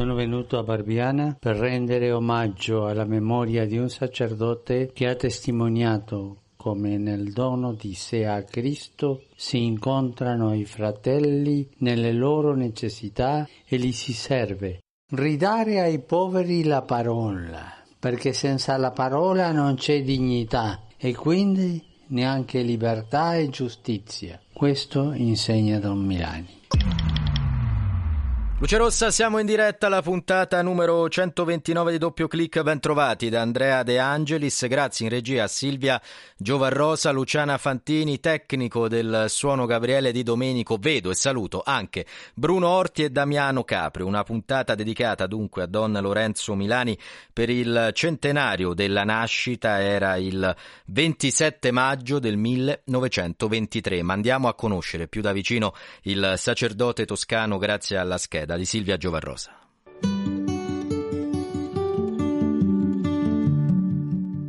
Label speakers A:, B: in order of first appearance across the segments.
A: Sono venuto a Barbiana per rendere omaggio alla memoria di un sacerdote che ha testimoniato come nel dono di sé a Cristo si incontrano i fratelli nelle loro necessità e li si serve. Ridare ai poveri la parola, perché senza la parola non c'è dignità e quindi neanche libertà e giustizia. Questo insegna Don Milani.
B: Luce Rossa, siamo in diretta alla puntata numero 129 di Doppio Clic, ben trovati da Andrea De Angelis, grazie in regia a Silvia Giovarrosa, Luciana Fantini, tecnico del suono Gabriele Di Domenico, vedo e saluto anche Bruno Orti e Damiano Capri, una puntata dedicata dunque a Don Lorenzo Milani per il centenario della nascita, era il 27 maggio del 1923, ma andiamo a conoscere più da vicino il sacerdote toscano grazie alla scheda di Silvia Giovarrosa.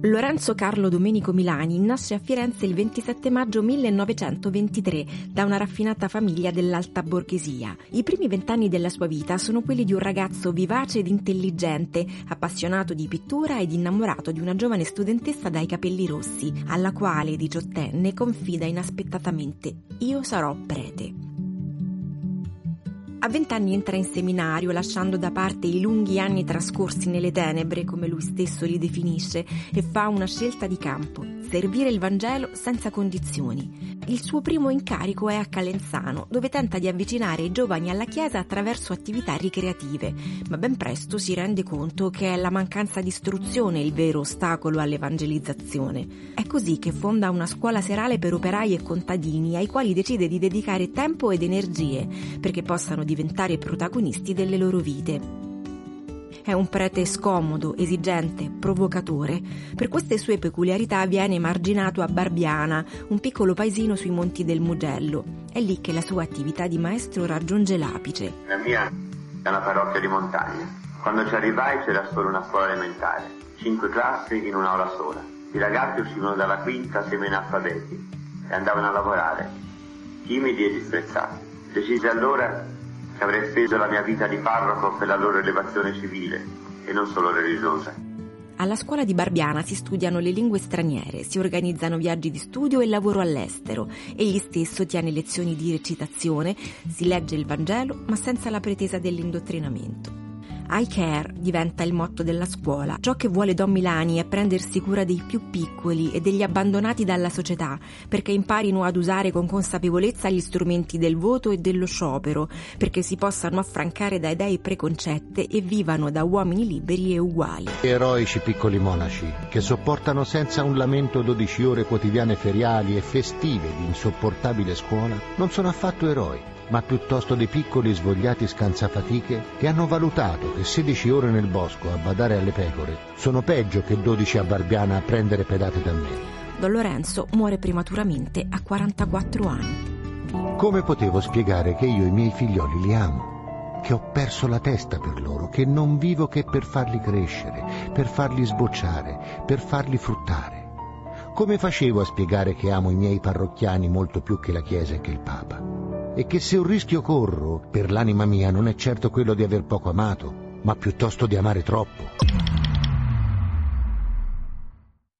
C: Lorenzo Carlo Domenico Milani nasce a Firenze il 27 maggio 1923 da una raffinata famiglia dell'alta borghesia. I primi vent'anni della sua vita sono quelli di un ragazzo vivace ed intelligente, appassionato di pittura ed innamorato di una giovane studentessa dai capelli rossi, alla quale, diciottenne, confida inaspettatamente: Io sarò prete. A vent'anni entra in seminario, lasciando da parte i lunghi anni trascorsi nelle tenebre, come lui stesso li definisce, e fa una scelta di campo, servire il Vangelo senza condizioni. Il suo primo incarico è a Calenzano, dove tenta di avvicinare i giovani alla Chiesa attraverso attività ricreative, ma ben presto si rende conto che è la mancanza di istruzione il vero ostacolo all'evangelizzazione. È così che fonda una scuola serale per operai e contadini, ai quali decide di dedicare tempo ed energie, perché possano diventare protagonisti delle loro vite. È un prete scomodo, esigente, provocatore. Per queste sue peculiarità viene emarginato a Barbiana, un piccolo paesino sui monti del Mugello. È lì che la sua attività di maestro raggiunge l'apice.
D: La mia è una parrocchia di montagna. Quando ci arrivai c'era solo una scuola elementare, cinque classi in un'aula sola. I ragazzi uscivano dalla quinta semi-analfabeti e andavano a lavorare, timidi e disprezzati. Decisi allora che avrei speso la mia vita di parroco per la loro elevazione civile e non solo religiosa.
C: Alla scuola di Barbiana si studiano le lingue straniere, si organizzano viaggi di studio e lavoro all'estero. Egli stesso tiene lezioni di recitazione, si legge il Vangelo, ma senza la pretesa dell'indottrinamento. I care diventa il motto della scuola. Ciò che vuole Don Milani è prendersi cura dei più piccoli e degli abbandonati dalla società, perché imparino ad usare con consapevolezza gli strumenti del voto e dello sciopero, perché si possano affrancare da idee preconcette e vivano da uomini liberi e uguali.
E: Eroici piccoli monaci, che sopportano senza un lamento 12 ore quotidiane feriali e festive di insopportabile scuola, non sono affatto eroi ma piuttosto dei piccoli svogliati scansafatiche che hanno valutato che 16 ore nel bosco a badare alle pecore sono peggio che 12 a Barbiana a prendere pedate da me.
C: Don Lorenzo muore prematuramente a 44 anni.
E: Come potevo spiegare che io i miei figlioli li amo? Che ho perso la testa per loro, che non vivo che per farli crescere, per farli sbocciare, per farli fruttare. Come facevo a spiegare che amo i miei parrocchiani molto più che la Chiesa e che il Papa? E che se un rischio corro per l'anima mia non è certo quello di aver poco amato, ma piuttosto di amare troppo.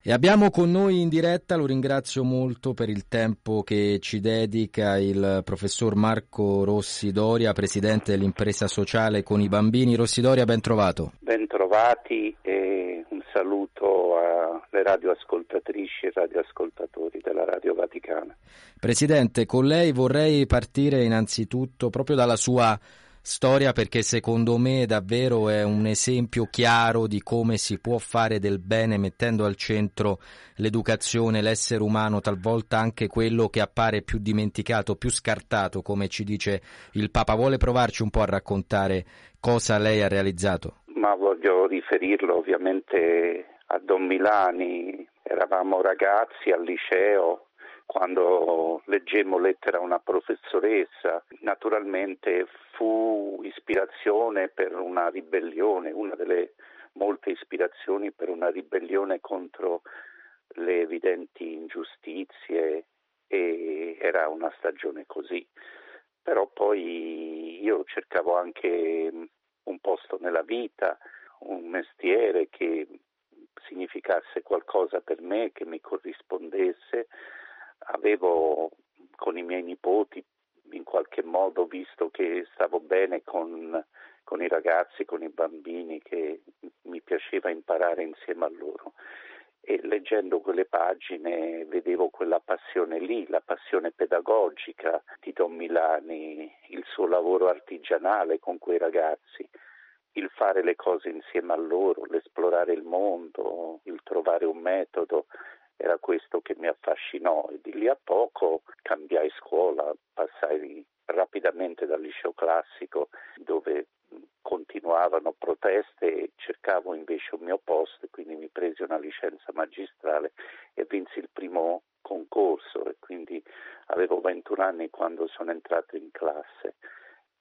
B: E abbiamo con noi in diretta, lo ringrazio molto per il tempo che ci dedica il professor Marco Rossi Doria, presidente dell'impresa sociale con i bambini. Rossi Doria, ben trovato.
F: Ben trovati e un saluto alle radioascoltatrici e radioascoltatori della Radio Vaticana.
B: Presidente, con lei vorrei partire innanzitutto proprio dalla sua storia perché secondo me davvero è un esempio chiaro di come si può fare del bene mettendo al centro l'educazione, l'essere umano, talvolta anche quello che appare più dimenticato, più scartato, come ci dice il Papa. Vuole provarci un po' a raccontare cosa lei ha realizzato?
F: Ma voglio riferirlo ovviamente a Don Milani, era eravamo ragazzi al liceo, quando leggemmo lettera a una professoressa, naturalmente fu ispirazione per una ribellione, una delle molte ispirazioni per una ribellione contro le evidenti ingiustizie e era una stagione così. Però poi io cercavo anche un posto nella vita, un mestiere che significasse qualcosa per me, che mi corrispondesse. Avevo con i miei nipoti in qualche modo visto che stavo bene con, con i ragazzi, con i bambini, che mi piaceva imparare insieme a loro e leggendo quelle pagine vedevo quella passione lì, la passione pedagogica di Don Milani, il suo lavoro artigianale con quei ragazzi, il fare le cose insieme a loro, l'esplorare il mondo, il trovare un metodo, era questo che mi affascinò. E di lì a poco cambiai scuola, passai rapidamente dal liceo classico dove continuavano proteste e cercavo invece un mio posto, quindi mi presi una licenza magistrale e vinsi il primo concorso. E quindi avevo 21 anni quando sono entrato in classe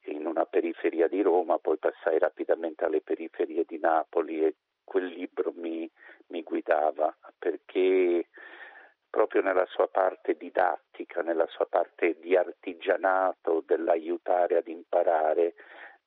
F: in una periferia di Roma, poi passai rapidamente alle periferie di Napoli e quel libro mi, mi guidava perché proprio nella sua parte didattica, nella sua parte di artigianato, dell'aiutare ad imparare,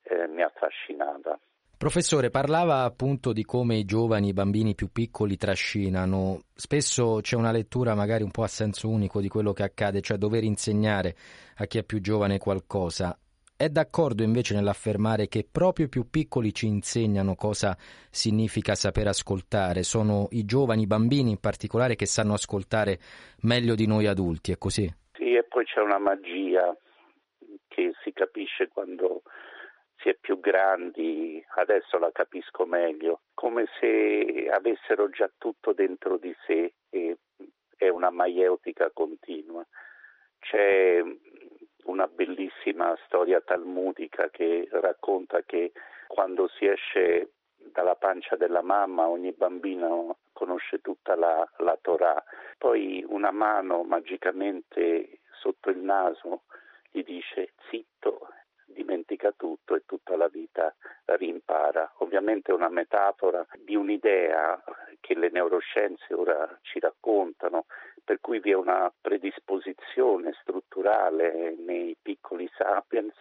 F: eh, mi affascinava.
B: Professore, parlava appunto di come i giovani, i bambini più piccoli trascinano. Spesso c'è una lettura magari un po' a senso unico di quello che accade, cioè dover insegnare a chi è più giovane qualcosa. È d'accordo invece nell'affermare che proprio i più piccoli ci insegnano cosa significa saper ascoltare? Sono i giovani, i bambini in particolare, che sanno ascoltare meglio di noi adulti, è così?
F: Sì, e poi c'è una magia che si capisce quando si è più grandi, adesso la capisco meglio, come se avessero già tutto dentro di sé e è una maieutica continua. C'è una bellissima storia talmudica che racconta che quando si esce dalla pancia della mamma ogni bambino conosce tutta la, la Torah, poi una mano magicamente sotto il naso gli dice zitto dimentica tutto e tutta la vita rimpara. Ovviamente è una metafora di un'idea che le neuroscienze ora ci raccontano, per cui vi è una predisposizione strutturale nei piccoli sapiens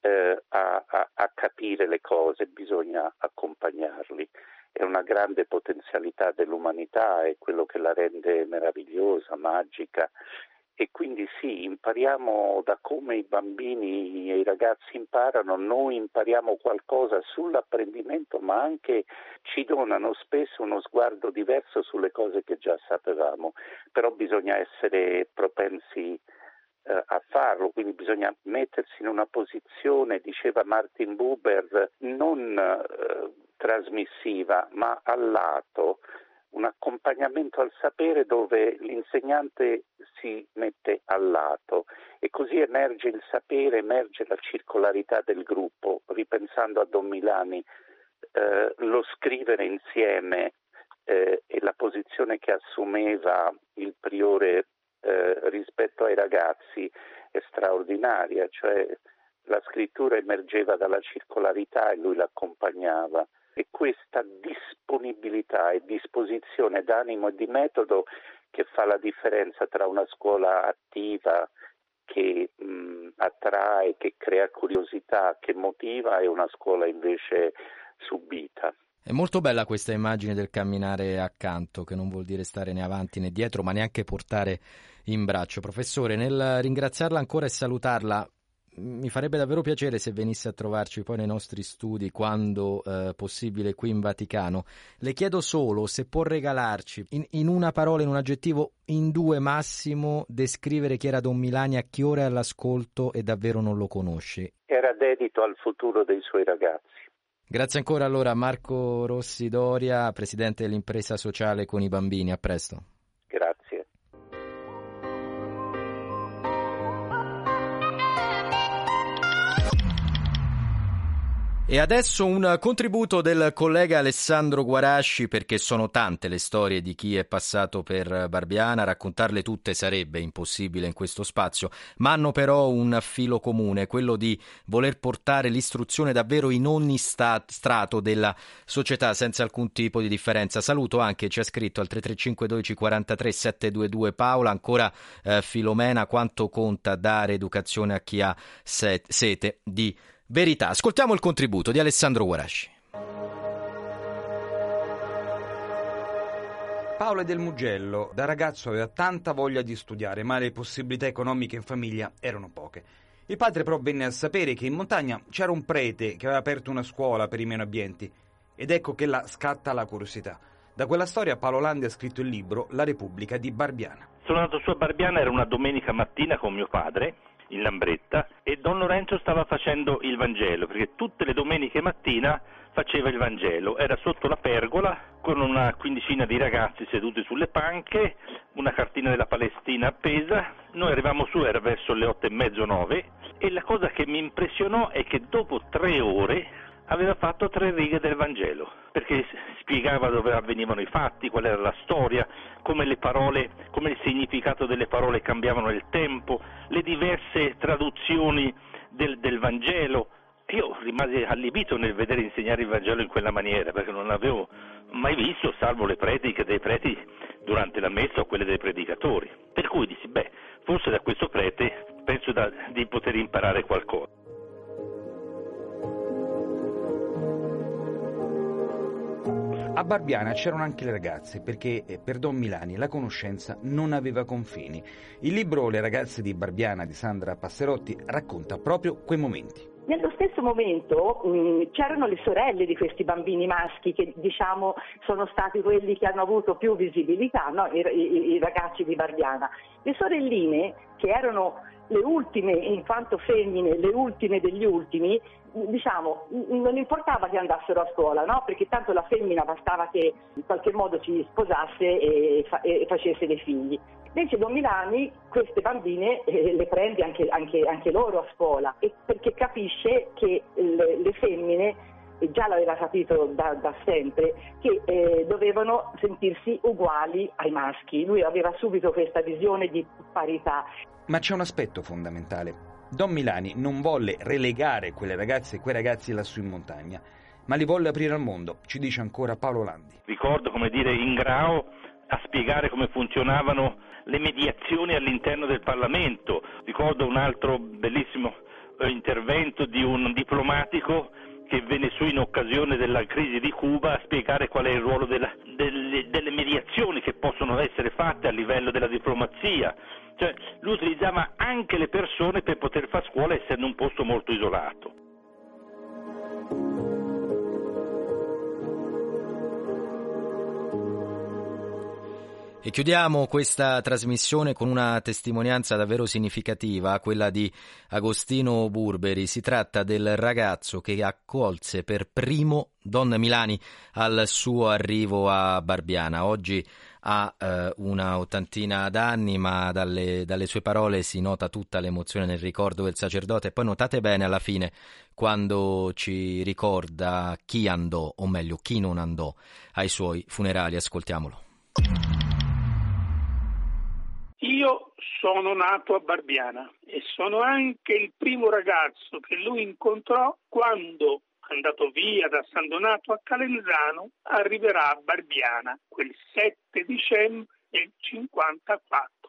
F: eh, a, a, a capire le cose, bisogna accompagnarli. È una grande potenzialità dell'umanità, è quello che la rende meravigliosa, magica e quindi sì, impariamo da come i bambini e i ragazzi imparano, noi impariamo qualcosa sull'apprendimento, ma anche ci donano spesso uno sguardo diverso sulle cose che già sapevamo, però bisogna essere propensi eh, a farlo, quindi bisogna mettersi in una posizione, diceva Martin Buber, non eh, trasmissiva, ma al lato un accompagnamento al sapere dove l'insegnante si mette al lato. E così emerge il sapere, emerge la circolarità del gruppo, ripensando a Don Milani, eh, lo scrivere insieme eh, e la posizione che assumeva il priore eh, rispetto ai ragazzi è straordinaria, cioè la scrittura emergeva dalla circolarità e lui l'accompagnava. E questa disponibilità e disposizione d'animo e di metodo che fa la differenza tra una scuola attiva che mh, attrae, che crea curiosità, che motiva e una scuola invece subita.
B: È molto bella questa immagine del camminare accanto, che non vuol dire stare né avanti né dietro, ma neanche portare in braccio. Professore, nel ringraziarla ancora e salutarla, mi farebbe davvero piacere se venisse a trovarci poi nei nostri studi quando eh, possibile qui in Vaticano. Le chiedo solo se può regalarci in, in, una parola, in un aggettivo, in due massimo, descrivere chi era Don Milani, a che ora è all'ascolto e davvero non lo conosce.
F: Era dedito al futuro dei suoi ragazzi.
B: Grazie ancora allora Marco Rossi Doria, presidente dell'impresa sociale con i bambini. A presto. E adesso un contributo del collega Alessandro Guarasci perché sono tante le storie di chi è passato per Barbiana, raccontarle tutte sarebbe impossibile in questo spazio, ma hanno però un filo comune, quello di voler portare l'istruzione davvero in ogni stat- strato della società senza alcun tipo di differenza. Saluto anche, ci ha scritto al 335 12 43 722 Paola, ancora eh, Filomena, quanto conta dare educazione a chi ha set- sete di Verità. Ascoltiamo il contributo di Alessandro Guarasci.
G: Paolo del Mugello, da ragazzo aveva tanta voglia di studiare, ma le possibilità economiche in famiglia erano poche. Il padre però venne a sapere che in montagna c'era un prete che aveva aperto una scuola per i meno abbienti ed ecco che là scatta la curiosità. Da quella storia Paolo Landi ha scritto il libro La Repubblica di Barbiana.
H: Sono andato su a Barbiana, era una domenica mattina con mio padre in Lambretta e Don Lorenzo stava facendo il Vangelo, perché tutte le domeniche mattina faceva il Vangelo, era sotto la pergola con una quindicina di ragazzi seduti sulle panche, una cartina della Palestina appesa, noi arrivavamo su, era verso le otto e mezzo, nove, e la cosa che mi impressionò è che dopo tre ore aveva fatto tre righe del Vangelo, perché spiegava dove avvenivano i fatti, qual era la storia, come le parole, come il significato delle parole cambiavano nel tempo, le diverse traduzioni del, del Vangelo. Io rimasi allibito nel vedere insegnare il Vangelo in quella maniera, perché non l'avevo mai visto, salvo le prediche dei preti durante la messa o quelle dei predicatori. Per cui dissi, beh, forse da questo prete penso da, di poter imparare qualcosa.
G: A Barbiana c'erano anche le ragazze, perché eh, per Don Milani la conoscenza non aveva confini. Il libro Le ragazze di Barbiana di Sandra Passerotti racconta proprio quei momenti.
I: Nello stesso momento mh, c'erano le sorelle di questi bambini maschi che diciamo sono stati quelli che hanno avuto più visibilità, no? I, i, I, ragazzi di Barbiana. Le sorelline, che erano le ultime infanto femmine, le ultime degli ultimi, diciamo, non importava che andassero a scuola, no? perché tanto la femmina bastava che in qualche modo si sposasse e, fa- e facesse dei figli. Invece Don Milani queste bambine eh, le prende anche, anche, anche, loro a scuola perché capisce che le, le femmine già l'aveva capito da, da sempre, che eh, dovevano sentirsi uguali ai maschi. Lui aveva subito questa visione di parità.
G: Ma c'è un aspetto fondamentale. Don Milani non volle relegare quelle ragazze e quei ragazzi lassù in montagna, ma li volle aprire al mondo, ci dice ancora Paolo Landi.
H: Ricordo, come dire, in grao a spiegare come funzionavano le mediazioni all'interno del Parlamento. Ricordo un altro bellissimo eh, intervento di un diplomatico che venne su in occasione della crisi di Cuba a spiegare qual è il ruolo della, delle, delle, mediazioni che possono essere fatte a livello della diplomazia. Cioè, lui utilizzava anche le persone per poter fare scuola essendo un posto molto isolato.
B: E chiudiamo questa trasmissione con una testimonianza davvero significativa, quella di Agostino Burberi. Si tratta del ragazzo che accolse per primo Don Milani al suo arrivo a Barbiana. Oggi ha eh, una ottantina d'anni, ma dalle, dalle, sue parole si nota tutta l'emozione nel ricordo del sacerdote. E poi notate bene alla fine quando ci ricorda chi andò, o meglio, chi non andò ai suoi funerali. Ascoltiamolo.
J: Io sono nato a Barbiana e sono anche il primo ragazzo che lui incontrò quando, andato via da San Donato a Calenzano, arriverà a Barbiana quel 7 dicembre del 54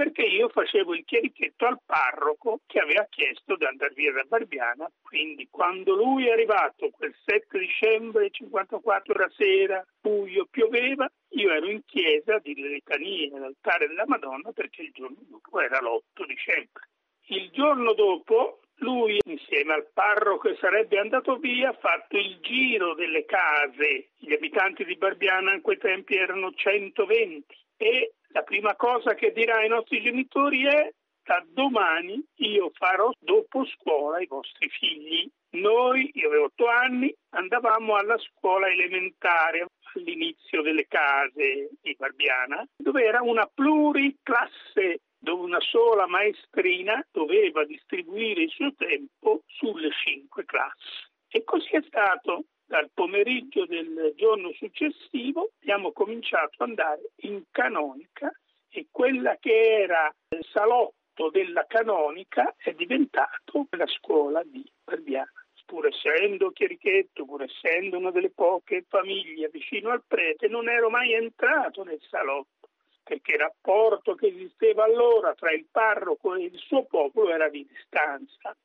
J: perché io facevo il chierichetto al parroco che aveva chiesto di andare via da Barbiana, quindi quando lui è arrivato quel 7 dicembre 54 la sera, buio, pioveva, io ero in chiesa di litanie nell'altare della Madonna perché il giorno dopo era l'8 dicembre. Il giorno dopo lui, insieme al parroco che sarebbe andato via, ha fatto il giro delle case. Gli abitanti di Barbiana in quei tempi erano 120 e la prima cosa che dirà ai nostri genitori è da domani io farò dopo scuola i vostri figli. Noi, io avevo otto anni, andavamo alla scuola elementare all'inizio delle case di Barbiana, dove era una pluriclasse dove una sola maestrina doveva distribuire il suo tempo sulle cinque classi. E così è stato. Dal pomeriggio del giorno successivo abbiamo cominciato ad andare in canonica e quella che era il salotto della canonica è diventato la scuola di Barbiana pur essendo chierichetto, pur essendo una delle poche famiglie vicino al prete, non ero mai entrato nel salotto, perché il rapporto che esisteva allora tra il parroco e il suo popolo era di distanza.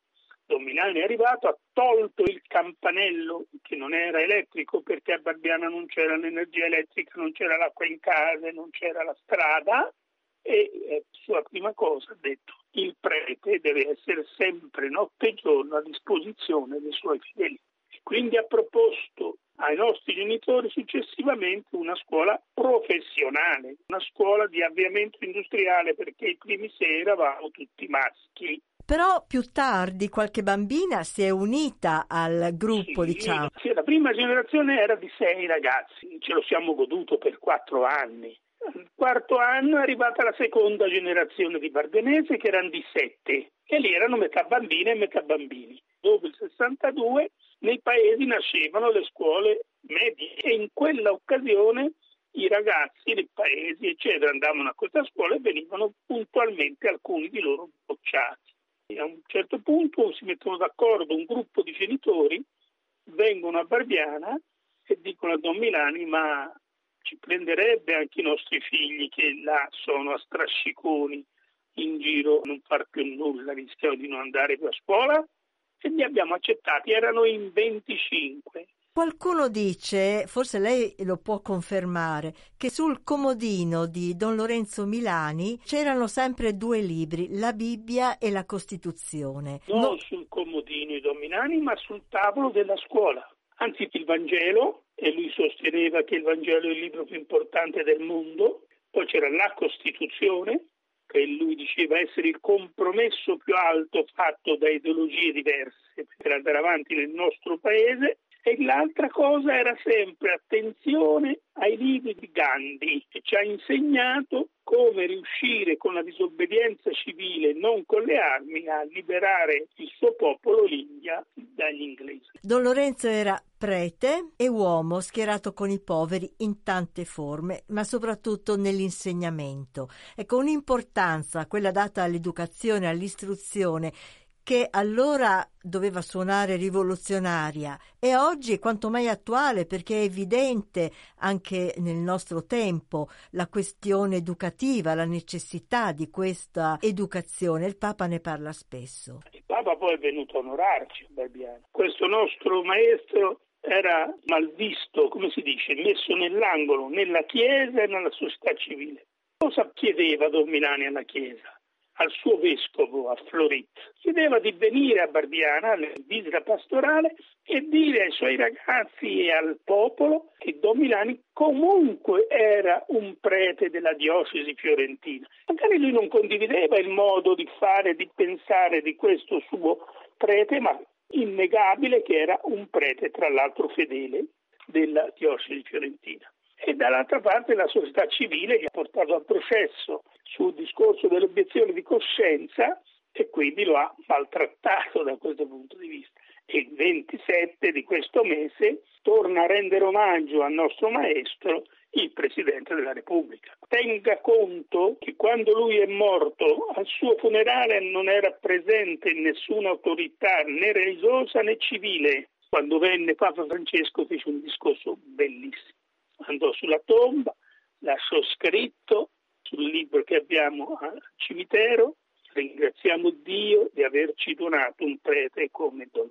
J: Don Milani è arrivato, ha tolto il campanello che non era elettrico perché a Barbiana non c'era l'energia elettrica, non c'era l'acqua in casa, non c'era la strada e eh, sua prima cosa ha detto il prete deve essere sempre notte e giorno a disposizione dei suoi fedeli. Quindi ha proposto ai nostri genitori successivamente una scuola professionale, una scuola di avviamento industriale perché i primi sei eravamo tutti maschi.
K: Però più tardi qualche bambina si è unita al gruppo,
J: sì,
K: diciamo.
J: Sì, la prima generazione era di sei ragazzi, ce lo siamo goduto per quattro anni. Al quarto anno è arrivata la seconda generazione di Bardenese che erano di sette e lì erano metà bambine e metà bambini. Dopo il 62 nei paesi nascevano le scuole medie e in quella occasione i ragazzi dei paesi eccetera andavano a questa scuola e venivano puntualmente alcuni di loro bocciati. E a un certo punto si mettono d'accordo un gruppo di genitori, vengono a Barbiana e dicono a Don Milani ma ci prenderebbe anche i nostri figli che là sono a strasciconi in giro, non far più nulla, rischiano di non andare più a scuola e li abbiamo accettati, erano in 25.
K: Qualcuno dice, forse lei lo può confermare, che sul comodino di Don Lorenzo Milani c'erano sempre due libri, la Bibbia e la Costituzione.
J: Non no. sul comodino di Don Milani, ma sul tavolo della scuola. Anzi, il Vangelo, e lui sosteneva che il Vangelo è il libro più importante del mondo, poi c'era la Costituzione, che lui diceva essere il compromesso più alto fatto da ideologie diverse per andare avanti nel nostro paese, e l'altra cosa era sempre attenzione ai libri di Gandhi, che ci ha insegnato come riuscire con la disobbedienza civile, non con le armi, a liberare il suo popolo, l'India, dagli inglesi.
K: Don Lorenzo era prete e uomo schierato con i poveri in tante forme, ma soprattutto nell'insegnamento. Ecco, un'importanza, quella data all'educazione, all'istruzione, che allora doveva suonare rivoluzionaria e oggi è quanto mai attuale perché è evidente anche nel nostro tempo la questione educativa, la necessità di questa educazione. Il Papa ne parla spesso.
J: Il Papa poi è venuto a onorarci, Barbiano. Questo nostro maestro era malvisto, come si dice, messo nell'angolo nella Chiesa e nella società civile. Cosa chiedeva Don Milani alla Chiesa? Al suo vescovo a Florit, chiedeva di venire a Barbiana alla visita pastorale e dire ai suoi ragazzi e al popolo che Don Milani comunque era un prete della diocesi fiorentina. Magari lui non condivideva il modo di fare, di pensare di questo suo prete, ma innegabile che era un prete, tra l'altro fedele, della diocesi fiorentina e dall'altra parte la società civile gli ha portato al processo sul discorso dell'obiezione di coscienza e quindi lo ha maltrattato da questo punto di vista. E il 27 di questo mese torna a rendere omaggio al nostro maestro il Presidente della Repubblica. Tenga conto che quando lui è morto al suo funerale non era presente nessuna autorità né religiosa né civile. Quando venne Papa Francesco fece un discorso bellissimo andò sulla tomba, lasciò scritto sul libro che abbiamo al cimitero, ringraziamo Dio di averci donato un prete come Don.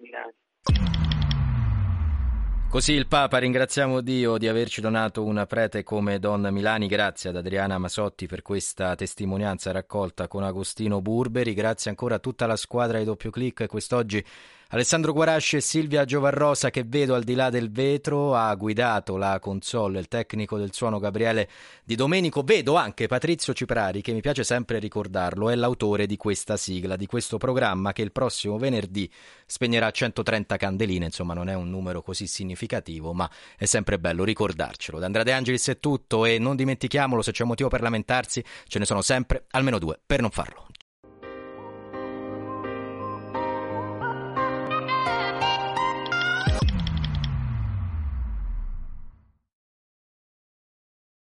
B: Così il Papa ringraziamo Dio di averci donato una prete come Donna Milani, grazie ad Adriana Masotti per questa testimonianza raccolta con Agostino Burberi, grazie ancora a tutta la squadra di doppio clic. Quest'oggi Alessandro Guarasci e Silvia Giovarrosa che vedo al di là del vetro ha guidato la console, il tecnico del suono Gabriele Di Domenico, vedo anche Patrizio Ciprari che mi piace sempre ricordarlo, è l'autore di questa sigla, di questo programma che il prossimo venerdì spegnerà 130 candeline, insomma non è un numero così significativo ma è sempre bello ricordarcelo. Da Andrea De Angelis è tutto e non dimentichiamolo se c'è un motivo per lamentarsi ce ne sono sempre almeno due per non farlo.